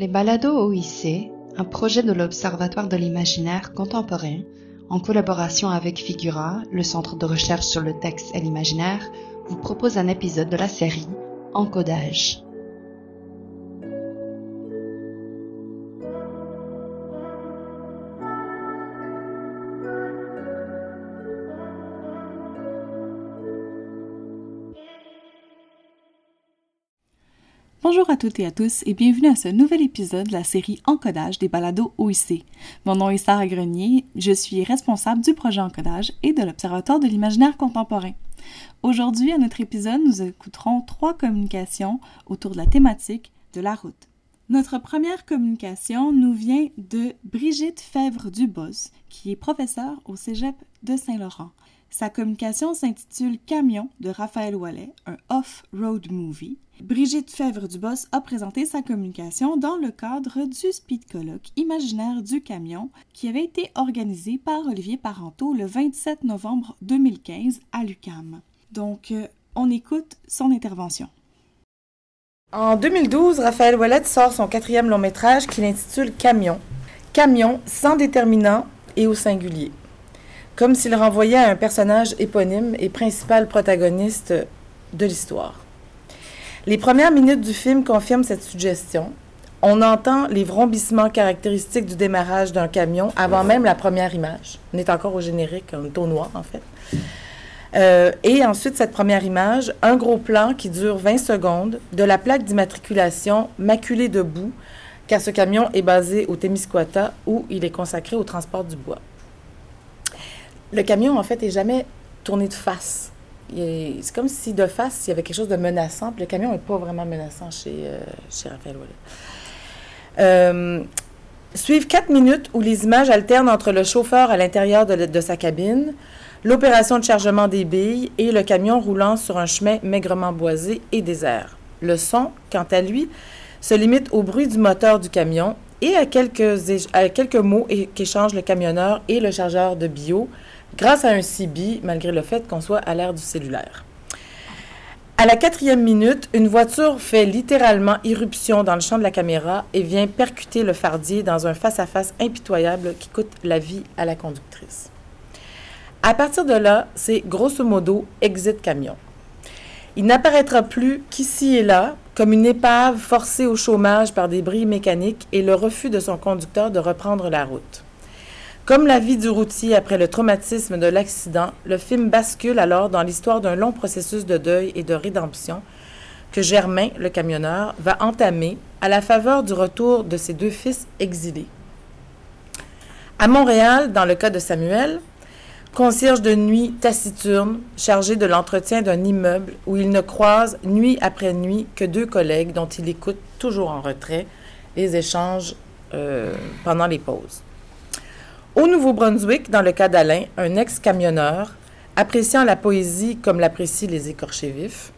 Les balados OIC, un projet de l'Observatoire de l'imaginaire contemporain, en collaboration avec Figura, le centre de recherche sur le texte et l'imaginaire, vous propose un épisode de la série Encodage. Bonjour à toutes et à tous et bienvenue à ce nouvel épisode de la série Encodage des balados OIC. Mon nom est Sarah Grenier, je suis responsable du projet Encodage et de l'Observatoire de l'imaginaire contemporain. Aujourd'hui, à notre épisode, nous écouterons trois communications autour de la thématique de la route. Notre première communication nous vient de Brigitte Fèvre-Dubos, qui est professeure au Cégep de Saint-Laurent. Sa communication s'intitule Camion de Raphaël Wallet, un off-road movie. Brigitte Fèvre-Dubos a présenté sa communication dans le cadre du Speed Colloque imaginaire du camion qui avait été organisé par Olivier Parenteau le 27 novembre 2015 à l'UCAM. Donc, euh, on écoute son intervention. En 2012, Raphaël Wallet sort son quatrième long métrage qu'il intitule Camion. Camion sans déterminant et au singulier comme s'il renvoyait à un personnage éponyme et principal protagoniste de l'histoire. Les premières minutes du film confirment cette suggestion. On entend les vrombissements caractéristiques du démarrage d'un camion avant même la première image. On est encore au générique, un ton noir en fait. Euh, et ensuite, cette première image, un gros plan qui dure 20 secondes de la plaque d'immatriculation maculée de boue, car ce camion est basé au Témiscouata où il est consacré au transport du bois le camion, en fait, est jamais tourné de face. C'est comme si de face, il y avait quelque chose de menaçant. Puis le camion n'est pas vraiment menaçant chez, euh, chez Raphaël Wallet. Euh, suivent quatre minutes où les images alternent entre le chauffeur à l'intérieur de, de, sa cabine, l'opération de chargement des billes et le camion roulant sur un chemin maigrement boisé et désert. Le son, quant à lui, se limite au bruit du moteur du camion et à quelques, à quelques mots qu'échangent le camionneur et le chargeur de bio, grâce à un CB, malgré le fait qu'on soit à l'ère du cellulaire. À la quatrième minute, une voiture fait littéralement irruption dans le champ de la caméra et vient percuter le fardier dans un face-à-face impitoyable qui coûte la vie à la conductrice. À partir de là, c'est grosso modo exit camion. Il n'apparaîtra plus qu'ici et là, comme une épave forcée au chômage par des brilles mécaniques et le refus de son conducteur de reprendre la route. Comme la vie du routier après le traumatisme de l'accident, le film bascule alors dans l'histoire d'un long processus de deuil et de rédemption que Germain, le camionneur, va entamer à la faveur du retour de ses deux fils exilés. À Montréal, dans le cas de Samuel, concierge de nuit taciturne, chargé de l'entretien d'un immeuble où il ne croise nuit après nuit que deux collègues dont il écoute toujours en retrait les échanges euh, pendant les pauses. Au Nouveau-Brunswick, dans le cas d'Alain, un ex-camionneur, appréciant la poésie comme l'apprécient les écorchés vifs,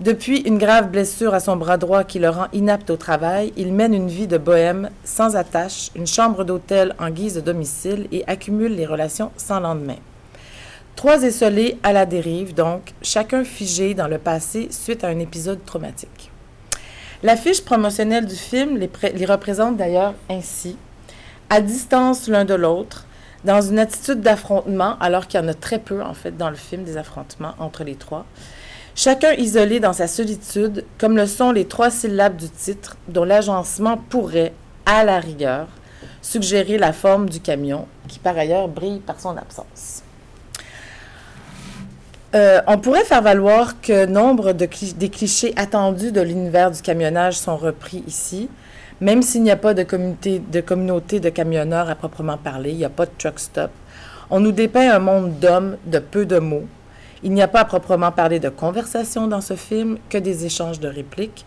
depuis une grave blessure à son bras droit qui le rend inapte au travail, il mène une vie de bohème, sans attache, une chambre d'hôtel en guise de domicile et accumule les relations sans lendemain. Trois essolés à la dérive, donc, chacun figé dans le passé suite à un épisode traumatique. L'affiche promotionnelle du film les, les représente d'ailleurs ainsi à distance l'un de l'autre, dans une attitude d'affrontement, alors qu'il y en a très peu, en fait, dans le film, des affrontements entre les trois. Chacun isolé dans sa solitude, comme le sont les trois syllabes du titre, dont l'agencement pourrait, à la rigueur, suggérer la forme du camion, qui par ailleurs brille par son absence. Euh, on pourrait faire valoir que nombre de des clichés attendus de l'univers du camionnage sont repris ici, même s'il n'y a pas de communauté, de camionneurs à proprement parler, il n'y a pas de truck stop, on nous dépeint un monde d'hommes de peu de mots. Il n'y a pas à proprement parler de conversation dans ce film, que des échanges de répliques.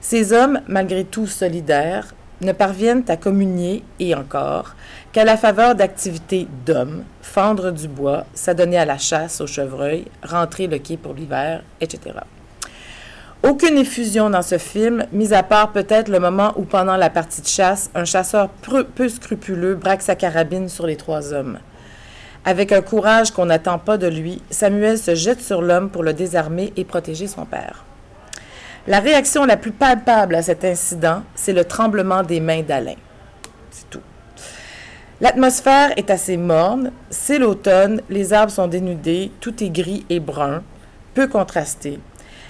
Ces hommes, malgré tout solidaires, ne parviennent à communier, et encore, qu'à la faveur d'activités d'hommes, fendre du bois, s'adonner à la chasse au chevreuil, rentrer le quai pour l'hiver, etc. Aucune effusion dans ce film, mis à part peut-être le moment où, pendant la partie de chasse, un chasseur peu, scrupuleux braque sa carabine sur les trois hommes. Avec un courage qu'on n'attend pas de lui, Samuel se jette sur l'homme pour le désarmer et protéger son père. La réaction la plus palpable à cet incident, c'est le tremblement des mains d'Alain. C'est tout. L'atmosphère est assez morne, c'est l'automne, les arbres sont dénudés, tout est gris et brun, peu contrasté.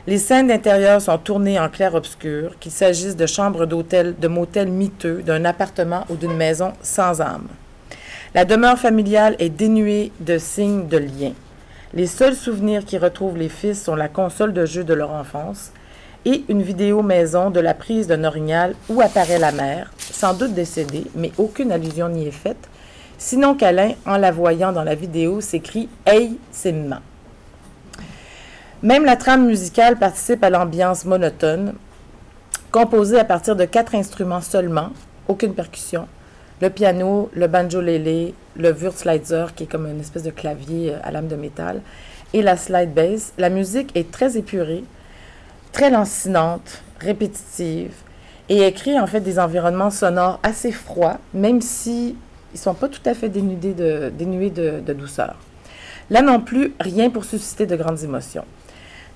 Les scènes d'intérieur sont tournées en clair-obscur, qu'il s'agisse de chambres d'hôtel, de motels miteux, d'un appartement ou d'une maison sans âme. La demeure familiale est dénuée de signes de lien. Les seuls souvenirs qui retrouvent les fils sont la console de jeu de leur enfance et une vidéo maison de la prise d'un orignal où apparaît la mère, sans doute décédée, mais aucune allusion n'y est faite, sinon qu'Alain, en la voyant dans la vidéo, s'écrie Hey, c'est maman. Même la trame musicale participe à l'ambiance monotone, composée à partir de quatre instruments seulement, aucune percussion. Le piano, le banjo-lélé, le Wurzleitzer, qui est comme une espèce de clavier euh, à lame de métal, et la slide bass. La musique est très épurée, très lancinante, répétitive, et écrit en fait des environnements sonores assez froids, même si ils sont pas tout à fait dénudés dénués de douceur. Là non plus, rien pour susciter de grandes émotions.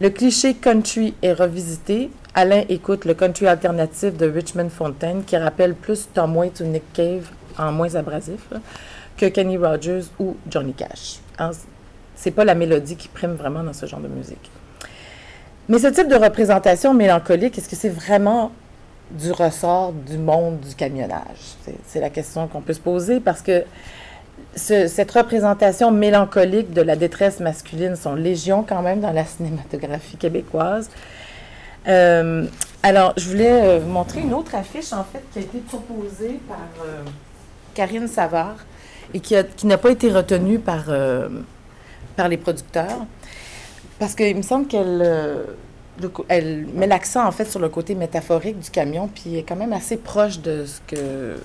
Le cliché country est revisité. Alain écoute le country alternatif de Richmond Fontaine qui rappelle plus Tom Waits ou Nick Cave en moins abrasif que Kenny Rogers ou Johnny Cash. Hein, C'est pas la mélodie qui prime vraiment dans ce genre de musique. Mais ce type de représentation mélancolique, est-ce que c'est vraiment du ressort du monde du camionnage? C'est la question qu'on peut se poser parce que ce- cette représentation mélancolique de la détresse masculine sont légion quand même dans la cinématographie québécoise. Euh, alors, je voulais euh, vous montrer une autre affiche, en fait, qui a été proposée par euh, Karine Savard et qui, n'a pas été retenue par, euh, par les producteurs. Parce qu'il me semble qu'elle met l'accent, en fait, sur le côté métaphorique du camion, puis est quand même assez proche de ce que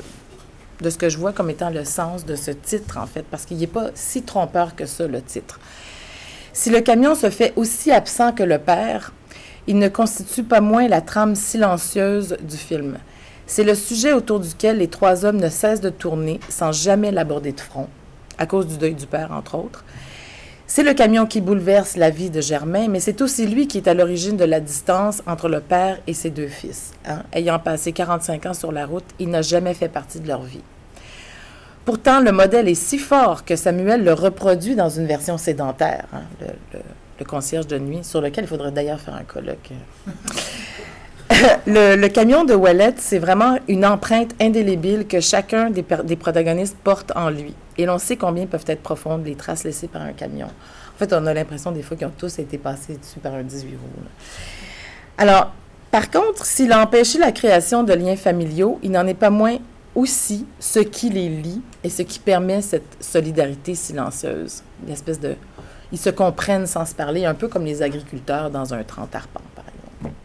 de ce que je vois comme étant le sens de ce titre, en fait, parce qu'il n'est pas si trompeur que ça, le titre. Si le camion se fait aussi absent que le père, il ne constitue pas moins la trame silencieuse du film. C'est le sujet autour duquel les trois hommes ne cessent de tourner sans jamais l'aborder de front, à cause du deuil du père, entre autres. C'est le camion qui bouleverse la vie de Germain, mais c'est aussi lui qui est à l'origine de la distance entre le père et ses deux fils. hein. Ayant passé 45 ans sur la route, il n'a jamais fait partie de leur vie. Pourtant, le modèle est si fort que Samuel le reproduit dans une version sédentaire, hein, le, concierge de nuit, sur lequel il faudrait d'ailleurs faire un colloque. le, camion de Wallet, c'est vraiment une empreinte indélébile que chacun des protagonistes porte en lui. Et l'on sait combien peuvent être profondes les traces laissées par un camion. En fait, on a l'impression des fois qu'ils ont tous été passés dessus par un 18 roues. Alors, par contre, s'il a empêché la création de liens familiaux, il n'en est pas moins aussi ce qui les lie et ce qui permet cette solidarité silencieuse. Une espèce de... Ils se comprennent sans se parler, un peu comme les agriculteurs dans un 30 arpents, par exemple.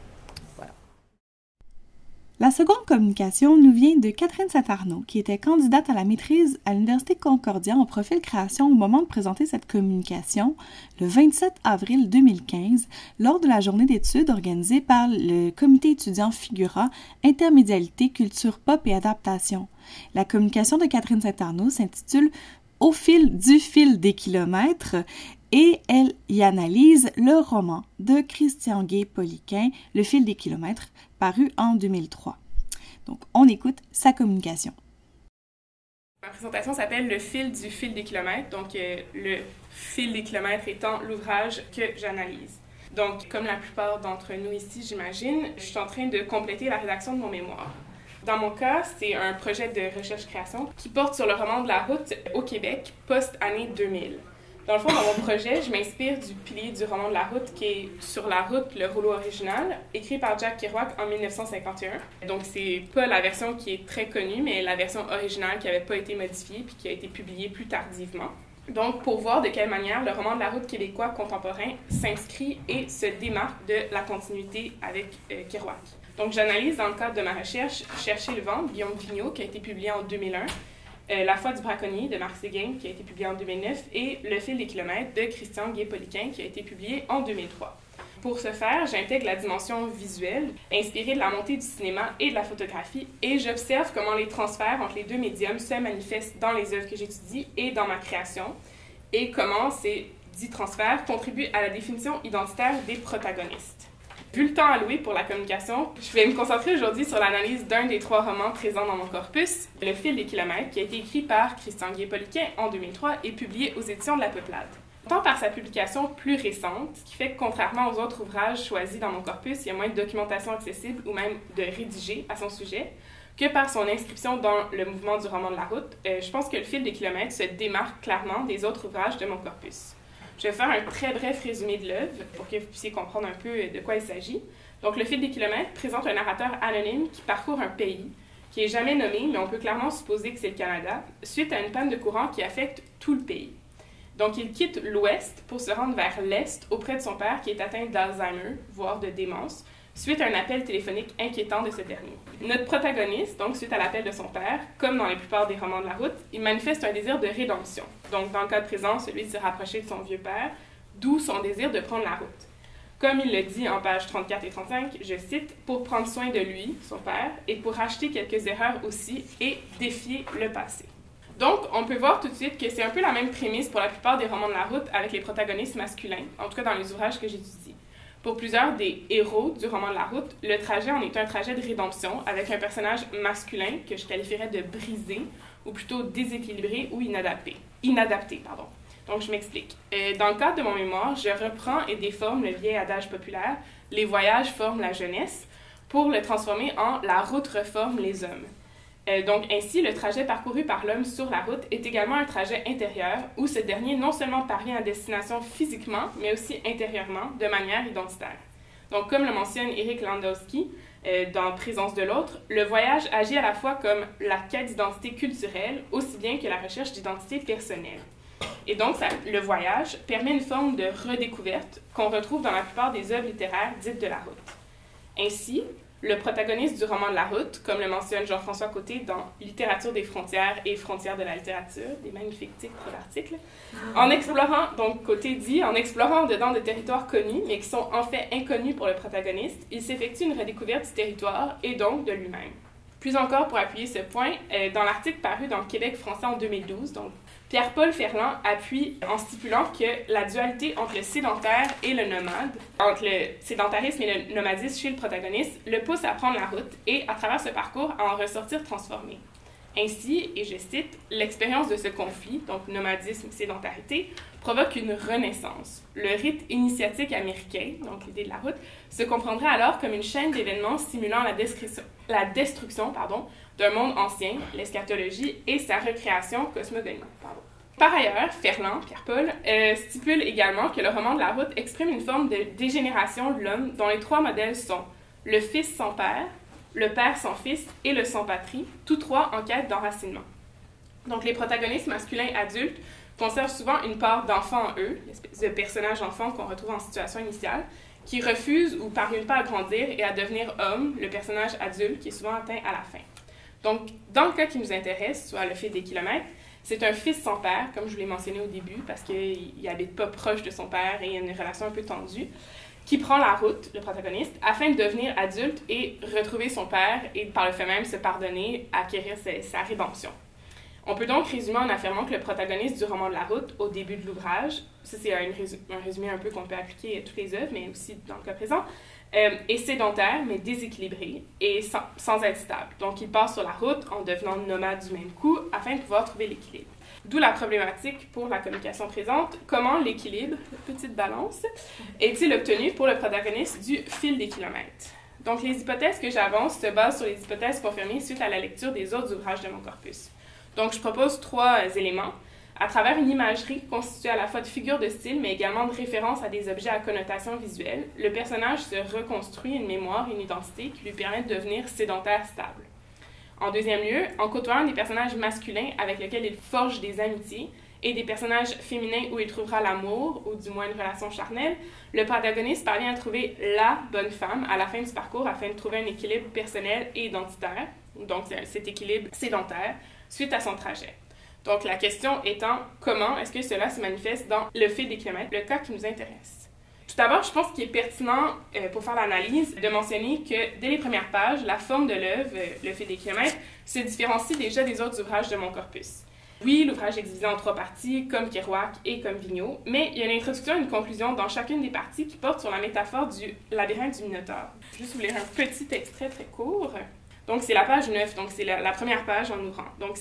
La seconde communication nous vient de Catherine Saint-Arnaud, qui était candidate à la maîtrise à l'Université Concordia en profil création au moment de présenter cette communication le 27 avril 2015 lors de la journée d'études organisée par le comité étudiant Figura Intermédialité, culture pop et adaptation. La communication de Catherine Saint-Arnaud s'intitule Au fil du fil des kilomètres et elle y analyse le roman de Christian Gay-Poliquin, Le fil des kilomètres, paru en 2003. Donc, on écoute sa communication. Ma présentation s'appelle Le fil du fil des kilomètres. Donc, euh, le fil des kilomètres étant l'ouvrage que j'analyse. Donc, comme la plupart d'entre nous ici, j'imagine, je suis en train de compléter la rédaction de mon mémoire. Dans mon cas, c'est un projet de recherche-création qui porte sur le roman de la route au Québec, post-année 2000. Dans le fond, dans mon projet, je m'inspire du pilier du roman de la route qui est Sur la route, le rouleau original, écrit par Jack Kerouac en 1951. Donc, c'est pas la version qui est très connue, mais la version originale qui n'avait pas été modifiée puis qui a été publiée plus tardivement. Donc, pour voir de quelle manière le roman de la route québécois contemporain s'inscrit et se démarque de la continuité avec euh, Kerouac. Donc, j'analyse dans le cadre de ma recherche Chercher le vent Guillaume Vigneault, qui a été publié en 2001, euh, La foi du braconnier de Marc Séguin, qui a été publié en 2009, et Le fil des kilomètres de Christian Gay-Poliquin, qui a été publié en 2003. Pour ce faire, j'intègre la dimension visuelle, inspirée de la montée du cinéma et de la photographie, et j'observe comment les transferts entre les deux médiums se manifestent dans les œuvres que j'étudie et dans ma création, et comment ces dits transferts contribuent à la définition identitaire des protagonistes. Vu le temps alloué pour la communication, je vais me concentrer aujourd'hui sur l'analyse d'un des trois romans présents dans mon corpus, Le fil des kilomètres, qui a été écrit par Christian Gué-Poliquin en 2003 et publié aux éditions de La Peuplade. Tant par sa publication plus récente, ce qui fait que contrairement aux autres ouvrages choisis dans mon corpus, il y a moins de documentation accessible ou même de rédiger à son sujet, que par son inscription dans le mouvement du roman de la route, euh, je pense que le fil des kilomètres se démarque clairement des autres ouvrages de mon corpus. Je vais faire un très bref résumé de l'œuvre pour que vous puissiez comprendre un peu de quoi il s'agit. Donc, Le fil des kilomètres présente un narrateur anonyme qui parcourt un pays qui est jamais nommé, mais on peut clairement supposer que c'est le Canada, suite à une panne de courant qui affecte tout le pays. Donc, il quitte l'ouest pour se rendre vers l'est auprès de son père qui est atteint d'Alzheimer, voire de démence, suite à un appel téléphonique inquiétant de ce dernier. Notre protagoniste, donc suite à l'appel de son père, comme dans la plupart des romans de la route, il manifeste un désir de rédemption. Donc dans le cas présent, celui de se rapprocher de son vieux père, d'où son désir de prendre la route. Comme il le dit en pages 34 et 35, je cite, pour prendre soin de lui, son père, et pour racheter quelques erreurs aussi et défier le passé. Donc, on peut voir tout de suite que c'est un peu la même prémisse pour la plupart des romans de la route avec les protagonistes masculins, en tout cas dans les ouvrages que j'étudie. Pour plusieurs des héros du roman de la route, le trajet en est un trajet de rédemption avec un personnage masculin que je qualifierais de brisé, ou plutôt déséquilibré ou inadapté. Inadapté, pardon. Donc, je m'explique. Euh, dans le cadre de mon mémoire, je reprends et déforme le vieil adage populaire Les voyages forment la jeunesse pour le transformer en La route reforme les hommes. Euh, donc ainsi, le trajet parcouru par l'homme sur la route est également un trajet intérieur où ce dernier non seulement parvient à destination physiquement, mais aussi intérieurement, de manière identitaire. Donc comme le mentionne Eric Landowski euh, dans Présence de l'autre, le voyage agit à la fois comme la quête d'identité culturelle, aussi bien que la recherche d'identité personnelle. Et donc, le voyage permet une forme de redécouverte qu'on retrouve dans la plupart des œuvres littéraires dites de la route. Ainsi, le protagoniste du roman de la route, comme le mentionne Jean-François Côté dans Littérature des frontières et Frontières de la littérature, des magnifiques titres d'articles, en explorant, donc Côté dit, en explorant dedans des territoires connus, mais qui sont en fait inconnus pour le protagoniste, il s'effectue une redécouverte du territoire et donc de lui-même. Plus encore, pour appuyer ce point, euh, dans l'article paru dans Québec français en 2012, donc Pierre-Paul Ferland appuie en stipulant que la dualité entre le sédentaire et le nomade, entre le sédentarisme et le nomadisme chez le protagoniste, le pousse à prendre la route et, à travers ce parcours, à en ressortir transformé. Ainsi, et je cite, l'expérience de ce conflit, donc nomadisme-sédentarité, provoque une renaissance. Le rite initiatique américain, donc l'idée de la route, se comprendrait alors comme une chaîne d'événements stimulant la, la destruction pardon, d'un monde ancien, l'eschatologie, et sa recréation cosmogonique. Par ailleurs, Ferland, Pierre-Paul, euh, stipule également que le roman de la route exprime une forme de dégénération de l'homme dont les trois modèles sont le fils sans père, le père sans fils et le sans patrie, tous trois en quête d'enracinement. Donc les protagonistes masculins adultes conservent souvent une part d'enfant en eux, l'espèce de personnage enfant qu'on retrouve en situation initiale, qui refusent ou parviennent pas à grandir et à devenir homme, le personnage adulte qui est souvent atteint à la fin. Donc, dans le cas qui nous intéresse, soit le fil des kilomètres, c'est un fils sans père, comme je vous l'ai mentionné au début, parce qu'il n'habite pas proche de son père et il y a une relation un peu tendue, qui prend la route, le protagoniste, afin de devenir adulte et retrouver son père et par le fait même se pardonner, acquérir sa, rédemption. On peut donc résumer en affirmant que le protagoniste du roman de la route, au début de l'ouvrage, ça c'est un, résumé un peu qu'on peut appliquer à toutes les œuvres, mais aussi dans le cas présent, euh, est sédentaire, mais déséquilibré et sans, être stable. Donc, il part sur la route en devenant nomade du même coup afin de pouvoir trouver l'équilibre. D'où la problématique pour la communication présente. Comment l'équilibre, petite balance, est-il obtenu pour le protagoniste du fil des kilomètres? Donc, les hypothèses que j'avance se basent sur les hypothèses confirmées suite à la lecture des autres ouvrages de mon corpus. Donc, je propose trois éléments à travers une imagerie constituée à la fois de figures de style, mais également de références à des objets à connotation visuelle, le personnage se reconstruit une mémoire, une identité qui lui permet de devenir sédentaire stable. En deuxième lieu, en côtoyant des personnages masculins avec lesquels il forge des amitiés et des personnages féminins où il trouvera l'amour, ou du moins une relation charnelle, le protagoniste parvient à trouver la bonne femme à la fin du parcours afin de trouver un équilibre personnel et identitaire, donc cet équilibre sédentaire, suite à son trajet. Donc la question étant comment est-ce que cela se manifeste dans le fil des kilomètres, le cas qui nous intéresse? Tout d'abord, je pense qu'il est pertinent euh, pour faire l'analyse de mentionner que dès les premières pages, la forme de l'œuvre, euh, le fil des kilomètres, se différencie déjà des autres ouvrages de mon corpus. Oui, l'ouvrage est divisé en trois parties, comme Kerouac et comme Vigneault, mais il y a une introduction et une conclusion dans chacune des parties qui portent sur la métaphore du labyrinthe du Minotaure. Je vais juste vous un petit extrait très court. Donc, c'est la page 9, donc c'est la, première page en ouvrant. Donc,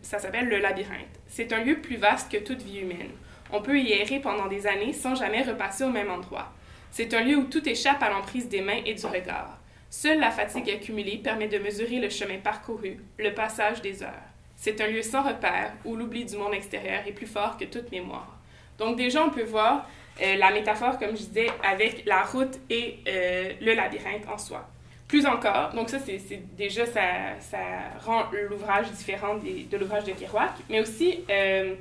ça s'appelle le labyrinthe. C'est un lieu plus vaste que toute vie humaine. On peut y errer pendant des années sans jamais repasser au même endroit. C'est un lieu où tout échappe à l'emprise des mains et du regard. Seule la fatigue accumulée permet de mesurer le chemin parcouru, le passage des heures. C'est un lieu sans repère où l'oubli du monde extérieur est plus fort que toute mémoire. Donc déjà, on peut voir euh, la métaphore, comme je disais, avec la route et euh, le labyrinthe en soi. Plus encore, donc ça, c'est déjà, ça, rend l'ouvrage différent de l'ouvrage de Kerouac, mais aussi, euh,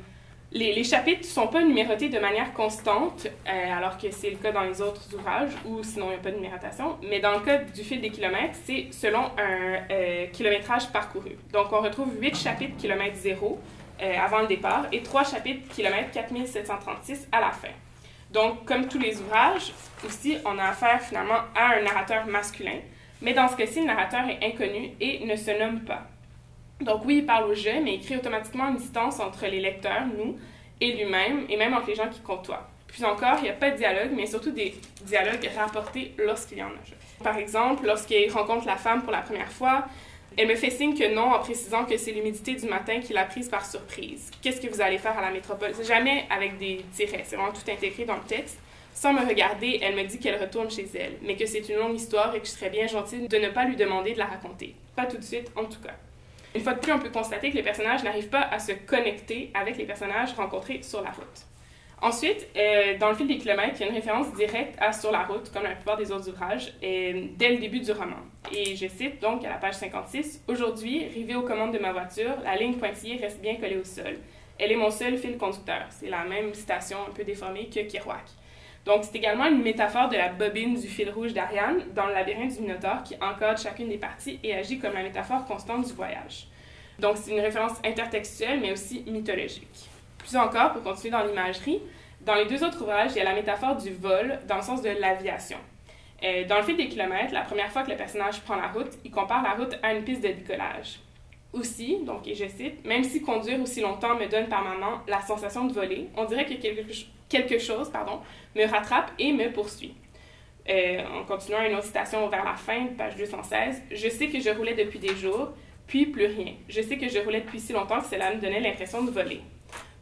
les, chapitres ne sont pas numérotés de manière constante, euh, alors que c'est le cas dans les autres ouvrages, ou sinon il n'y a pas de numérotation. Mais dans le cas du fil des kilomètres, c'est selon un euh, kilométrage parcouru. Donc on retrouve 8 chapitres kilomètre zéro euh, avant le départ et 3 chapitres kilomètre 4736 à la fin. Donc, comme tous les ouvrages, aussi, on a affaire finalement à un narrateur masculin, mais dans ce cas-ci, le narrateur est inconnu et ne se nomme pas. Donc oui, il parle au jeu, mais il crée automatiquement une distance entre les lecteurs, nous, et lui-même, et même entre les gens qui côtoient. Plus encore, il n'y a pas de dialogue, mais surtout des dialogues rapportés lorsqu'il y en a. Par exemple, lorsqu'il rencontre la femme pour la première fois, elle me fait signe que non en précisant que c'est l'humidité du matin qui l'a prise par surprise. Qu'est-ce que vous allez faire à la métropole? C'est jamais avec des tirets, c'est vraiment tout intégré dans le texte. Sans me regarder, elle me dit qu'elle retourne chez elle, mais que c'est une longue histoire et que je serais bien gentille de ne pas lui demander de la raconter. Pas tout de suite, en tout cas. Une fois de plus, on peut constater que les personnages n'arrivent pas à se connecter avec les personnages rencontrés sur la route. Ensuite, euh, dans le fil des kilomètres, il y a une référence directe à Sur la route, comme la plupart des autres ouvrages, euh, dès le début du roman. Et je cite donc à la page 56 Aujourd'hui, rivée aux commandes de ma voiture, la ligne pointillée reste bien collée au sol. Elle est mon seul fil conducteur. C'est la même citation un peu déformée que Kerouac. Donc, c'est également une métaphore de la bobine du fil rouge d'Ariane dans le labyrinthe du Minotaure qui encadre chacune des parties et agit comme la métaphore constante du voyage. Donc, c'est une référence intertextuelle, mais aussi mythologique. Plus encore, pour continuer dans l'imagerie, dans les deux autres ouvrages, il y a la métaphore du vol dans le sens de l'aviation. Euh, dans le fil des kilomètres, la première fois que le personnage prend la route, il compare la route à une piste de décollage. Aussi, donc, et je cite, même si conduire aussi longtemps me donne par moment la sensation de voler, on dirait que quelque, quelque chose pardon, me rattrape et me poursuit. Euh, en continuant une autre citation vers la fin, page 216, Je sais que je roulais depuis des jours, puis plus rien. Je sais que je roulais depuis si longtemps que cela me donnait l'impression de voler.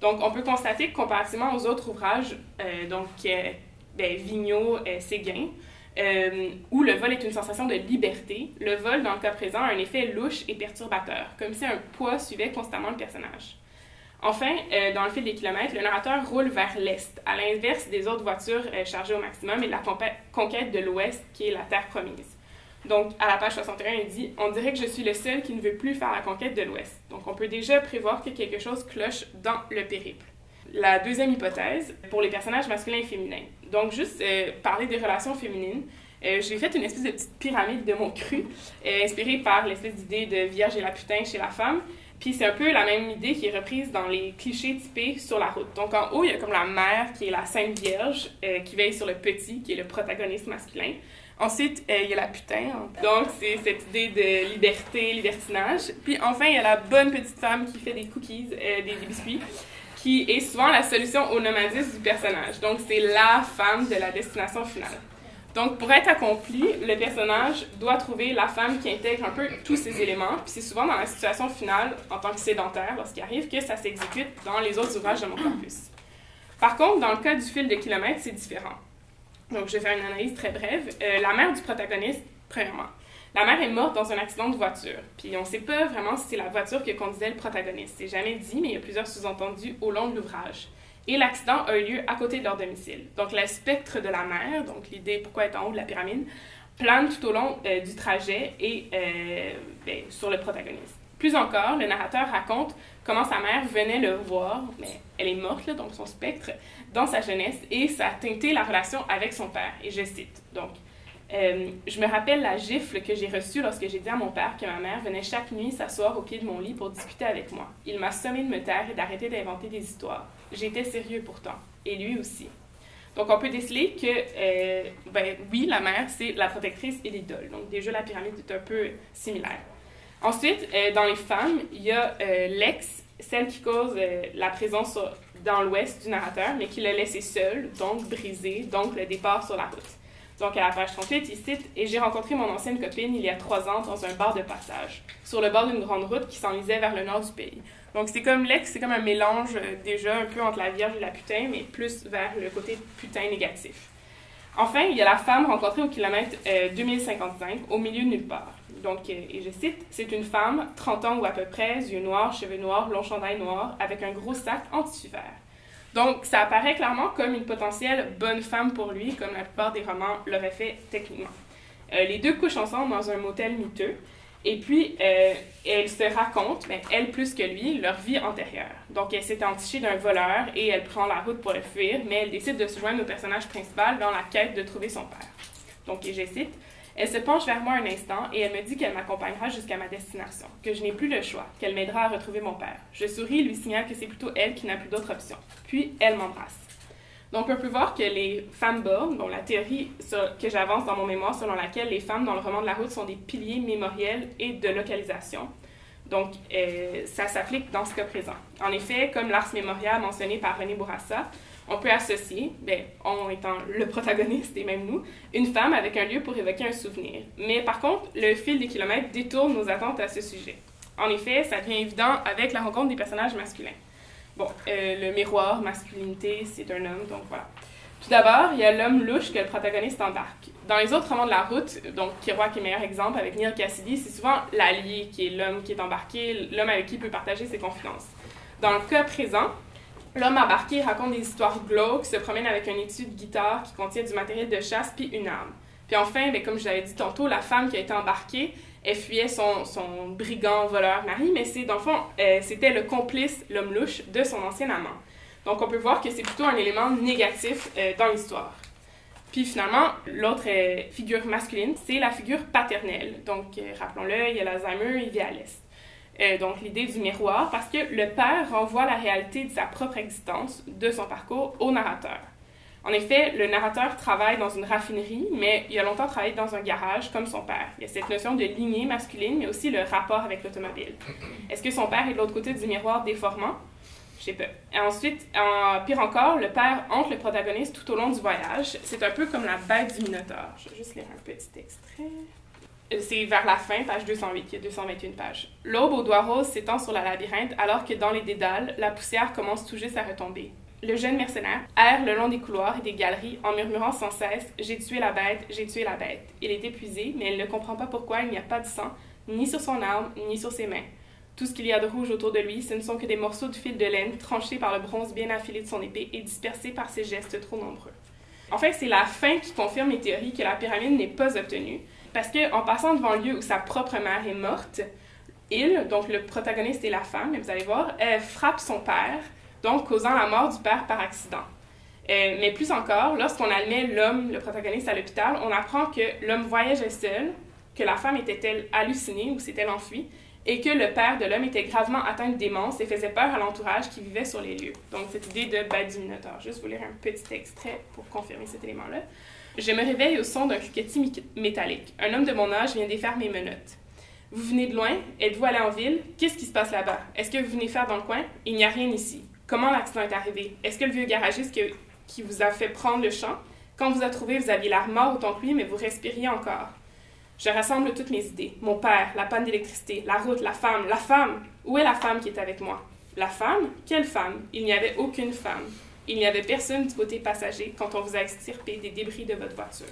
Donc, on peut constater que comparativement aux autres ouvrages, euh, donc euh, ben, euh, Séguin, où le vol est une sensation de liberté, le vol, dans le cas présent, a un effet louche et perturbateur, comme si un poids suivait constamment le personnage. Enfin, euh, dans le fil des kilomètres, le narrateur roule vers l'est, à l'inverse des autres voitures euh, chargées au maximum et de la conquête de l'ouest, qui est la terre promise. Donc, à la page 61, il dit On dirait que je suis le seul qui ne veut plus faire la conquête de l'ouest. Donc, on peut déjà prévoir que quelque chose cloche dans le périple. La deuxième hypothèse, pour les personnages masculins et féminins. Donc, juste euh, parler des relations féminines. j'ai fait une espèce de petite pyramide de mots crus, inspirée par l'espèce d'idée de Vierge et la putain chez la femme. Puis c'est un peu la même idée qui est reprise dans les clichés typés sur la route. Donc en haut, il y a comme la mère qui est la Sainte Vierge, euh, qui veille sur le petit, qui est le protagoniste masculin. Ensuite, euh, il y a la putain, donc c'est cette idée de liberté, libertinage. Puis enfin, il y a la bonne petite femme qui fait des cookies, euh, des, des biscuits, qui est souvent la solution au nomadisme du personnage. Donc c'est la femme de la destination finale. Donc, pour être accompli, le personnage doit trouver la femme qui intègre un peu tous ces éléments. Puis c'est souvent dans la situation finale, en tant que sédentaire, lorsqu'il arrive, que ça s'exécute dans les autres ouvrages de mon corpus. Par contre, dans le cas du fil de kilomètres, c'est différent. Donc, je vais faire une analyse très brève. Euh, la mère du protagoniste, premièrement. La mère est morte dans un accident de voiture. Puis on ne sait pas vraiment si c'est la voiture qui conduisait le protagoniste. C'est jamais dit, mais il y a plusieurs sous-entendus au long de l'ouvrage et l'accident a eu lieu à côté de leur domicile. Donc, le spectre de la mer, donc l'idée pourquoi être en haut de la pyramide, plane tout au long euh, du trajet et euh, ben, sur le protagoniste. Plus encore, le narrateur raconte comment sa mère venait le voir, mais elle est morte, là, donc son spectre, dans sa jeunesse, et ça a teinté la relation avec son père. Et je cite, donc, euh, je me rappelle la gifle que j'ai reçue lorsque j'ai dit à mon père que ma mère venait chaque nuit s'asseoir au pied de mon lit pour discuter avec moi. Il m'a sommé de me taire et d'arrêter d'inventer des histoires. J'étais sérieux pourtant, et lui aussi. Donc on peut déceler que, euh, ben oui, la mère, c'est la protectrice et l'idole. Donc déjà, la pyramide est un peu similaire. Ensuite, euh, dans les femmes, il y a l'ex celle qui cause la présence dans l'ouest du narrateur, mais qui l'a laissé seul, donc brisé, donc le départ sur la route. Donc, à la page 38, il cite Et j'ai rencontré mon ancienne copine il y a trois ans dans un bar de passage, sur le bord d'une grande route qui s'enlisait vers le nord du pays. Donc, c'est comme l'ex, c'est comme un mélange euh, déjà un peu entre la Vierge et la putain, mais plus vers le côté putain négatif. Enfin, il y a la femme rencontrée au kilomètre 2055, euh, au milieu de nulle part. Donc, euh, et je cite, c'est une femme, 30 ans ou à peu près, yeux noirs, cheveux noirs, long chandail noir, avec un gros sac en tissu vert. Donc, ça apparaît clairement comme une potentielle bonne femme pour lui, comme la plupart des romans l'auraient fait techniquement. Euh, les deux couchent ensemble dans un motel miteux, et puis euh, elles se racontent, mais elle plus que lui, leur vie antérieure. Donc, elle s'est entichée d'un voleur et elle prend la route pour le fuir, mais elle décide de se joindre au personnage principal dans la quête de trouver son père. Donc, et je cite, elle se penche vers moi un instant et elle me dit qu'elle m'accompagnera jusqu'à ma destination, que je n'ai plus le choix, qu'elle m'aidera à retrouver mon père. Je souris et lui signale que c'est plutôt elle qui n'a plus d'autre option. Puis elle m'embrasse. Donc on peut voir que les femmes bornes, dont la théorie que j'avance dans mon mémoire selon laquelle les femmes dans le roman de la route sont des piliers mémoriels et de localisation. Donc euh, ça s'applique dans ce cas présent. En effet, comme l'ars mémorial mentionné par René Bourassa, on peut associer, ben, on étant le protagoniste et même nous, une femme avec un lieu pour évoquer un souvenir. Mais par contre, le fil des kilomètres détourne nos attentes à ce sujet. En effet, ça devient évident avec la rencontre des personnages masculins. Bon, euh, le miroir, masculinité, c'est un homme, donc voilà. Tout d'abord, il y a l'homme louche que le protagoniste embarque. Dans les autres romans de la route, donc Kerouac est meilleur exemple avec Neil Cassidy, c'est souvent l'allié qui est l'homme qui est embarqué, l'homme avec qui il peut partager ses confidences. Dans le cas présent, L'homme embarqué raconte des histoires glauques, se promène avec un étui de guitare qui contient du matériel de chasse puis une arme. Puis enfin, ben, comme je l'avais dit tantôt, la femme qui a été embarquée, elle fuyait son, son brigand voleur mari, mais c'est dans le fond, euh, c'était le complice, l'homme louche, de son ancien amant. Donc on peut voir que c'est plutôt un élément négatif euh, dans l'histoire. Puis finalement, l'autre euh, figure masculine, c'est la figure paternelle. Donc rappelons-le, il y a l'Alzheimer, il vit à l'Est. Euh, donc l'idée du miroir, parce que le père renvoie la réalité de sa propre existence, de son parcours, au narrateur. En effet, le narrateur travaille dans une raffinerie, mais il a longtemps travaillé dans un garage comme son père. Il y a cette notion de lignée masculine, mais aussi le rapport avec l'automobile. Est-ce que son père est de l'autre côté du miroir déformant? Je sais pas. Et ensuite, en, pire encore, le père hante le protagoniste tout au long du voyage. C'est un peu comme la bête du Minotaure. Je vais juste lire un petit extrait. C'est vers la fin, page 208, il y a 221 pages. L'aube aux doigts roses s'étend sur la labyrinthe alors que dans les dédales, la poussière commence tout juste à retomber. Le jeune mercenaire erre le long des couloirs et des galeries en murmurant sans cesse J'ai tué la bête, j'ai tué la bête. Il est épuisé, mais il ne comprend pas pourquoi il n'y a pas de sang, ni sur son arme, ni sur ses mains. Tout ce qu'il y a de rouge autour de lui, ce ne sont que des morceaux de fil de laine tranchés par le bronze bien affilé de son épée et dispersés par ses gestes trop nombreux. En fait, c'est la fin qui confirme les théories que la pyramide n'est pas obtenue, parce qu'en passant devant le lieu où sa propre mère est morte, il, donc le protagoniste et la femme, vous allez voir, elle frappe son père, donc causant la mort du père par accident. Euh, mais plus encore, lorsqu'on admet l'homme, le protagoniste, à l'hôpital, on apprend que l'homme voyageait seul, que la femme était-elle hallucinée ou s'était enfuie, et que le père de l'homme était gravement atteint de démence et faisait peur à l'entourage qui vivait sur les lieux. Donc, cette idée de bête du Minotaure. Juste vous lire un petit extrait pour confirmer cet élément-là. Je me réveille au son d'un cliquetis métallique. Un homme de mon âge vient défaire mes menottes. Vous venez de loin? Êtes-vous allé en ville? Qu'est-ce qui se passe là-bas? Est-ce que vous venez faire dans le coin? Il n'y a rien ici. Comment l'accident est arrivé? Est-ce que le vieux garagiste qui vous a fait prendre le champ? Quand vous a trouvé, vous aviez l'air mort autant que lui, mais vous respiriez encore. Je rassemble toutes mes idées. Mon père, la panne d'électricité, la route, la femme, la femme. Où est la femme qui est avec moi? La femme? Quelle femme? Il n'y avait aucune femme. Il n'y avait personne du côté passager quand on vous a extirpé des débris de votre voiture.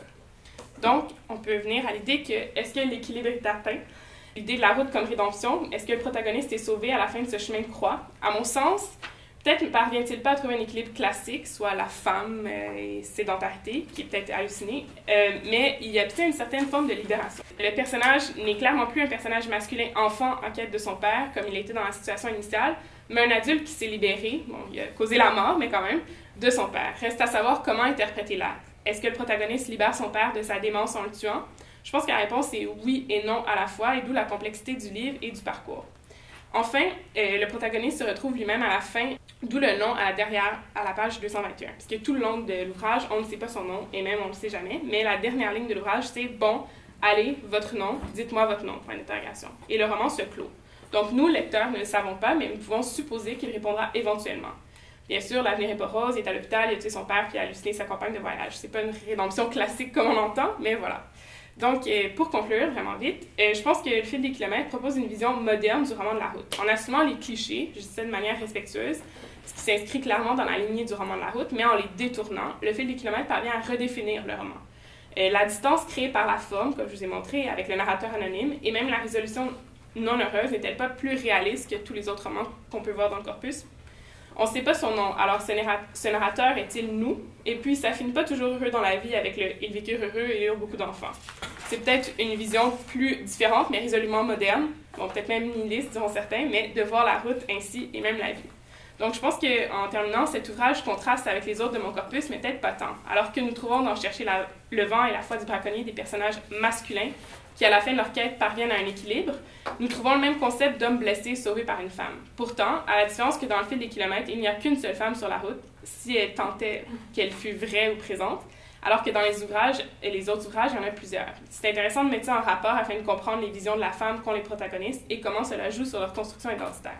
Donc, on peut venir à l'idée que est-ce que l'équilibre est atteint? L'idée de la route comme rédemption, est-ce que le protagoniste est sauvé à la fin de ce chemin de croix? À mon sens, peut-être ne parvient-il pas à trouver un équilibre classique, soit la femme euh, et sédentarité, qui est peut-être hallucinée, euh, mais il y a peut-être une certaine forme de libération. Le personnage n'est clairement plus un personnage masculin enfant en quête de son père, comme il était dans la situation initiale, mais un adulte qui s'est libéré, bon, il a causé la mort, mais quand même, de son père. Reste à savoir comment interpréter l'acte. Est-ce que le protagoniste libère son père de sa démence en le tuant? Je pense que la réponse est oui et non à la fois, et d'où la complexité du livre et du parcours. Enfin, euh, le protagoniste se retrouve lui-même à la fin, d'où le nom derrière, à la page 221. Parce que tout le long de l'ouvrage, on ne sait pas son nom, et même on ne le sait jamais, mais la dernière ligne de l'ouvrage, c'est « Bon, allez, votre nom, dites-moi votre nom », point d'interrogation. Et le roman se clôt. Donc nous, lecteurs, ne le savons pas, mais nous pouvons supposer qu'il répondra éventuellement. Bien sûr, l'avenir n'est pas rose, il est à l'hôpital, il a tué son père, puis a halluciné sa compagne de voyage. C'est pas une rédemption classique comme on entend, mais voilà. Donc, euh, pour conclure, vraiment vite, euh, je pense que Le fil des kilomètres propose une vision moderne du roman de la route, en assumant les clichés, je dis ça de manière respectueuse, ce qui s'inscrit clairement dans la lignée du roman de la route, mais en les détournant, Le fil des kilomètres parvient à redéfinir le roman. Euh, la distance créée par la forme, comme je vous ai montré, avec le narrateur anonyme, et même la résolution non heureuse n'est-elle pas plus réaliste que tous les autres romans qu'on peut voir dans le corpus? On ne sait pas son nom, alors ce, narrateur est-il nous? Et puis, ça finit pas toujours heureux dans la vie avec le « ils vécurent heureux et eurent beaucoup d'enfants ». C'est peut-être une vision plus différente, mais résolument moderne, bon, peut-être même nihiliste, diront certains, mais de voir la route ainsi et même la vie. Donc, je pense qu'en terminant, cet ouvrage contraste avec les autres de mon corpus, mais peut-être pas tant. Alors que nous trouvons dans Chercher le vent et la foi du braconnier des personnages masculins qui, à la fin de leur quête, parviennent à un équilibre, nous trouvons le même concept d'homme blessé sauvé par une femme. Pourtant, à la différence que dans le fil des kilomètres, il n'y a qu'une seule femme sur la route, si elle tentait qu'elle fût vraie ou présente, alors que dans les ouvrages et les autres ouvrages, il y en a plusieurs. C'est intéressant de mettre ça en rapport afin de comprendre les visions de la femme qu'ont les protagonistes et comment cela joue sur leur construction identitaire.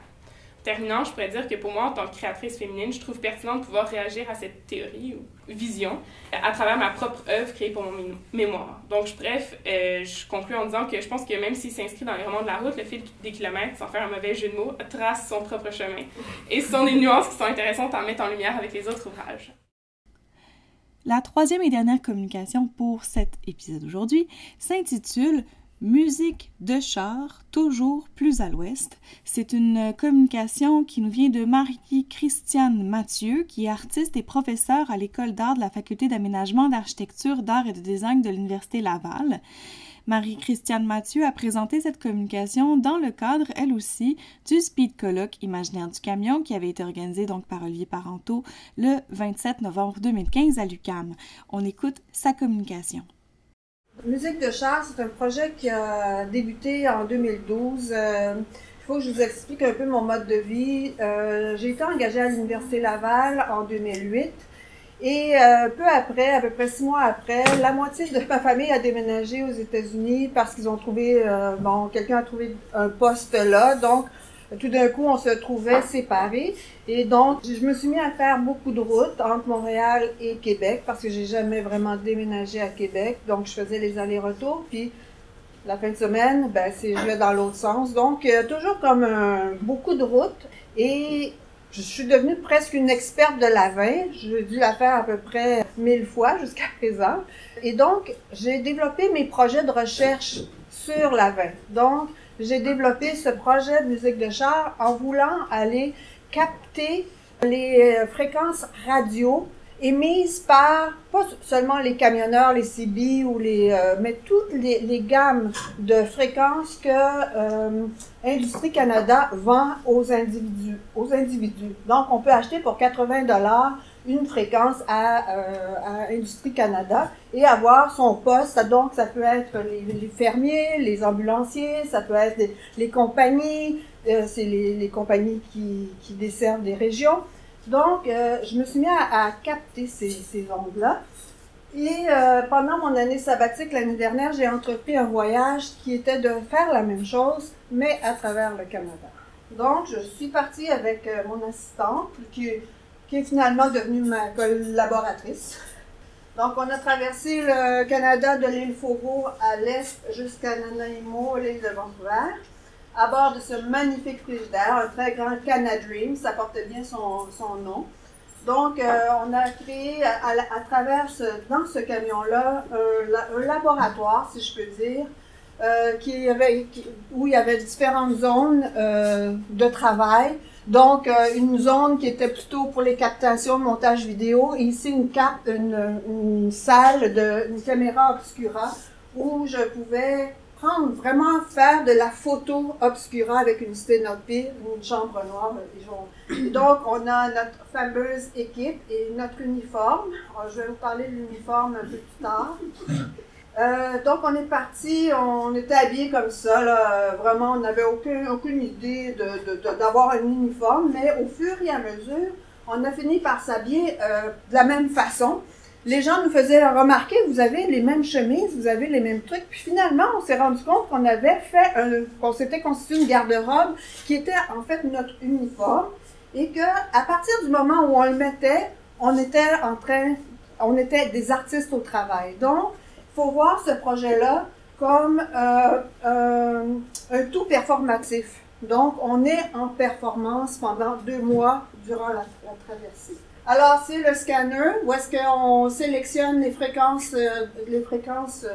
Terminant, je pourrais dire que pour moi, en tant que créatrice féminine, je trouve pertinent de pouvoir réagir à cette théorie ou vision à travers ma propre œuvre créée pour mon mémoire. Donc, bref, euh, je conclue en disant que je pense que même s'il s'inscrit dans les romans de la route, le fil des kilomètres, sans faire un mauvais jeu de mots, trace son propre chemin. Et ce sont des nuances qui sont intéressantes à mettre en lumière avec les autres ouvrages. La troisième et dernière communication pour cet épisode d'aujourd'hui s'intitule Musique de char, toujours plus à l'ouest. C'est une communication qui nous vient de Marie-Christiane Mathieu, qui est artiste et professeure à l'école d'art de la faculté d'aménagement, d'architecture, d'art et de design de l'Université Laval. Marie-Christiane Mathieu a présenté cette communication dans le cadre, elle aussi, du Speed Colloque Imaginaire du camion qui avait été organisé donc par Olivier Parenteau le 27 novembre 2015 à l'UCAM. On écoute sa communication. Musique de char, c'est un projet qui a débuté en 2012. Euh, il faut que je vous explique un peu mon mode de vie. Euh, j'ai été engagée à l'Université Laval en 2008. Et euh, peu après, à peu près six mois après, la moitié de ma famille a déménagé aux États-Unis parce qu'ils ont trouvé, bon, quelqu'un a trouvé un poste là. Donc, tout d'un coup, on se trouvait séparés. Et donc, je me suis mis à faire beaucoup de routes entre Montréal et Québec parce que j'ai jamais vraiment déménagé à Québec. Donc, je faisais les allers-retours. Puis, la fin de semaine, ben, c'est, je vais dans l'autre sens. Donc, euh, toujours comme beaucoup de routes. Et je suis devenue presque une experte de la vin. J'ai dû la faire à peu près mille fois jusqu'à présent. Et donc, j'ai développé mes projets de recherche sur la vin. Donc, j'ai développé ce projet de musique de char en voulant aller capter les euh, fréquences radio émises par pas seulement les camionneurs, les CB ou les euh, mais toutes les, gammes de fréquences que euh, Industrie Canada vend aux individus aux individus. Donc on peut acheter pour 80 dollars une fréquence à, euh, à, Industrie Canada et avoir son poste. Donc, ça peut être les, fermiers, les ambulanciers, ça peut être les, compagnies, euh, c'est les, compagnies qui, desservent des régions. Donc, euh, je me suis mis à, capter ces, ondes-là. Et pendant mon année sabbatique l'année dernière, j'ai entrepris un voyage qui était de faire la même chose, mais à travers le Canada. Donc, je suis partie avec mon assistante, qui qui est finalement devenue ma collaboratrice. Donc, on a traversé le Canada de l'île Faubourg à l'est jusqu'à Nanaimo, l'île de Vancouver, à bord de ce magnifique frigidaire, un très grand Canadream, ça porte bien son, nom. Donc, euh, on a créé à, travers, ce, dans ce camion-là, un, laboratoire, si je peux dire, euh, où il y avait différentes zones euh, de travail donc, euh, une zone qui était plutôt pour les captations, montage vidéo, et ici une, cap, une, salle de une caméra obscura où je pouvais prendre, vraiment faire de la photo obscura avec une sténopie, une chambre noire et donc, on a notre fameuse équipe et notre uniforme. je vais vous parler de l'uniforme un peu plus tard. Euh, donc, on est parti, on était habillés comme ça, là, vraiment, on n'avait aucune, aucune idée d'avoir un uniforme, mais au fur et à mesure, on a fini par s'habiller euh, de la même façon. les gens nous faisaient remarquer, vous avez les mêmes chemises, vous avez les mêmes trucs. Puis finalement, on s'est rendu compte qu'on avait fait, qu'on s'était constitué une garde-robe qui était en fait notre uniforme et que à partir du moment où on le mettait, on était en train, on était des artistes au travail. Donc, faut voir ce projet-là comme euh, euh, un tout performatif. Donc, on est en performance pendant deux mois durant la, la traversée. Alors, c'est le scanner où est-ce qu'on sélectionne les fréquences, euh, les fréquences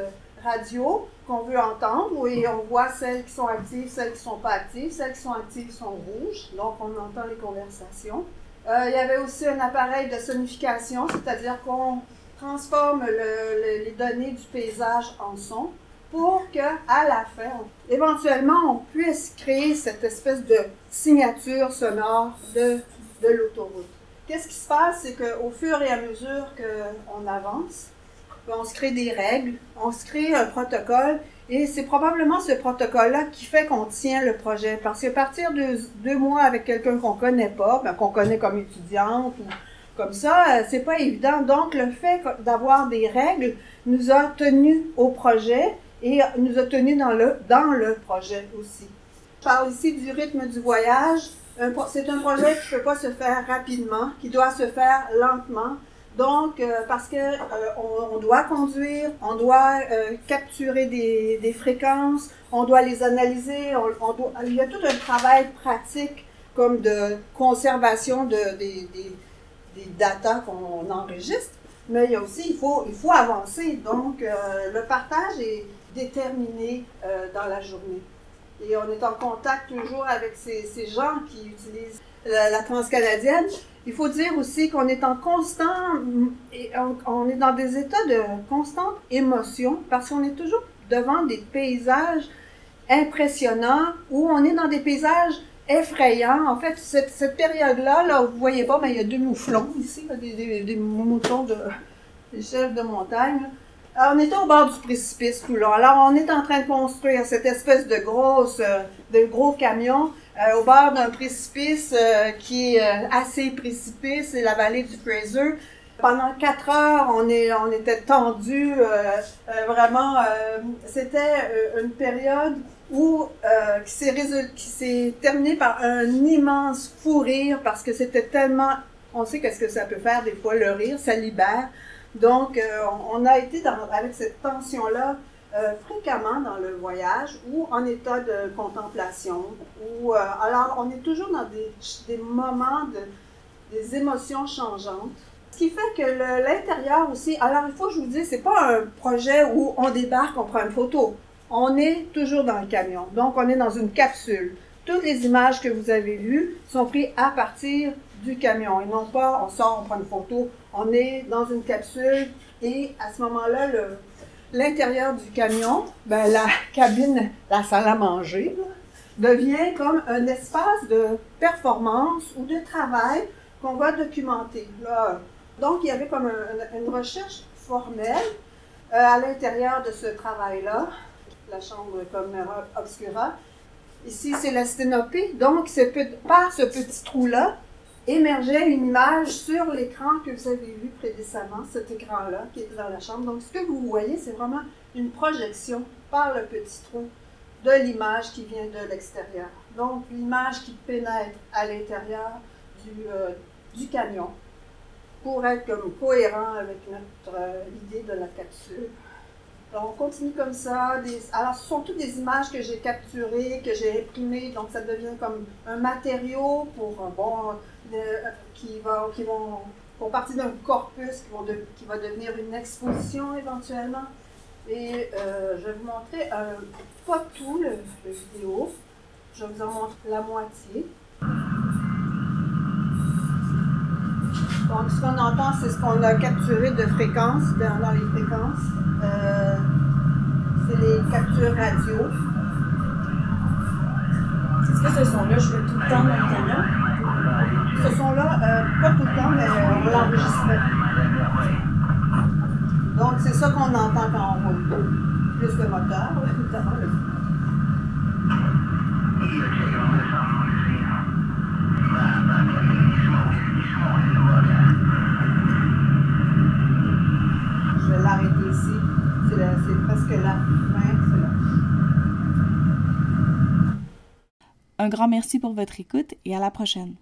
radio qu'on veut entendre et on voit celles qui sont actives, celles qui ne sont pas actives. Celles qui sont actives sont rouges, donc on entend les conversations. Il y avait aussi un appareil de sonification, c'est-à-dire qu'on transforme le- le- les données du paysage en son pour que à la fin, éventuellement, on puisse créer cette espèce de signature sonore de, de l'autoroute. Qu'est-ce qui se passe, c'est qu'au fur et à mesure qu'on avance, on se crée des règles, on se crée un protocole, et c'est probablement ce protocole-là qui fait qu'on tient le projet. Parce qu'à partir de deux mois avec quelqu'un qu'on connaît pas, ben, qu'on connaît comme étudiante ou comme ça, euh, c'est pas évident. Donc, le fait d'avoir des règles nous a tenus au projet et nous a tenus dans le, dans le projet aussi. Je parle ici du rythme du voyage. C'est un projet qui ne peut pas se faire rapidement, qui doit se faire lentement. Donc, euh, parce que euh, doit conduire, on doit capturer des, des fréquences, on doit les analyser, on, doit, il y a tout un travail pratique comme de conservation de, des, des datas qu'on enregistre. Mais il y a aussi, il faut, il faut avancer. Donc, euh, le partage est déterminé euh, dans la journée. Et on est en contact toujours avec ces, ces gens qui utilisent la, la transcanadienne. Il faut dire aussi qu'on est en constant, on, est dans des états de constante émotion parce qu'on est toujours devant des paysages impressionnants où on est dans des paysages effrayants. En fait, cette, cette période-là, là, vous voyez pas, mais il y a deux mouflons ici, des, des, moutons de des chefs de montagne. Alors, on était au bord du précipice tout là. Alors, on est en train de construire cette espèce de grosse, euh, de gros camion euh, au bord d'un précipice euh, qui est assez précipice, c'est la vallée du Fraser. Pendant quatre heures, on, est, on était euh, vraiment, c'était une période où, euh, qui s'est terminée par un immense fou rire parce que c'était tellement, on sait qu'est-ce que ça peut faire des fois, le rire, ça libère. Donc, euh, on, a été avec cette tension-là euh, fréquemment dans le voyage ou en état de contemplation. Ou, alors, on est toujours dans des, moments de des émotions changeantes. Ce qui fait que l'intérieur aussi, alors il faut que je vous dise, c'est pas un projet où on débarque, on prend une photo. On est toujours dans le camion. Donc, on est dans une capsule. Toutes les images que vous avez vues sont prises à partir du camion et non pas on sort, on prend une photo. On est dans une capsule et à ce moment-là, l'intérieur du camion, ben, la cabine, la salle à manger, devient comme un espace de performance ou de travail qu'on va documenter. Donc, il y avait comme un- une recherche formelle euh, à l'intérieur de ce travail-là, la chambre comme euh, obscura. Ici, c'est la sténopée. Donc, par ce petit trou-là, émergeait une image sur l'écran que vous avez vu précédemment, cet écran-là qui est dans la chambre. Donc, ce que vous voyez, c'est vraiment une projection par le petit trou de l'image qui vient de l'extérieur. Donc, l'image qui pénètre à l'intérieur du, euh, camion pour être comme cohérent avec notre euh, idée de la capsule. Donc, on continue comme ça. Alors, ce sont toutes des images que j'ai capturées, que j'ai imprimées, donc ça devient comme un matériau pour, euh, bon, de- qui, va, qui vont font partie d'un corpus qui, va devenir une exposition éventuellement. Et euh, je vais vous montrer, euh, pas tout le, le vidéo, je vous en montrer la moitié. Donc, ce qu'on entend, c'est ce qu'on a capturé de fréquences, dans, dans les fréquences. Euh, c'est les captures radio. Est-ce que ce son-là, je fais tout le temps dans le camion? Ce son-là, euh, pas tout le temps, mais on l'enregistrait. Donc, c'est ça qu'on entend quand on roule. Plus le moteur, évidemment. le- l'arrêter ici. C'est la- Un grand merci pour votre écoute et à la prochaine.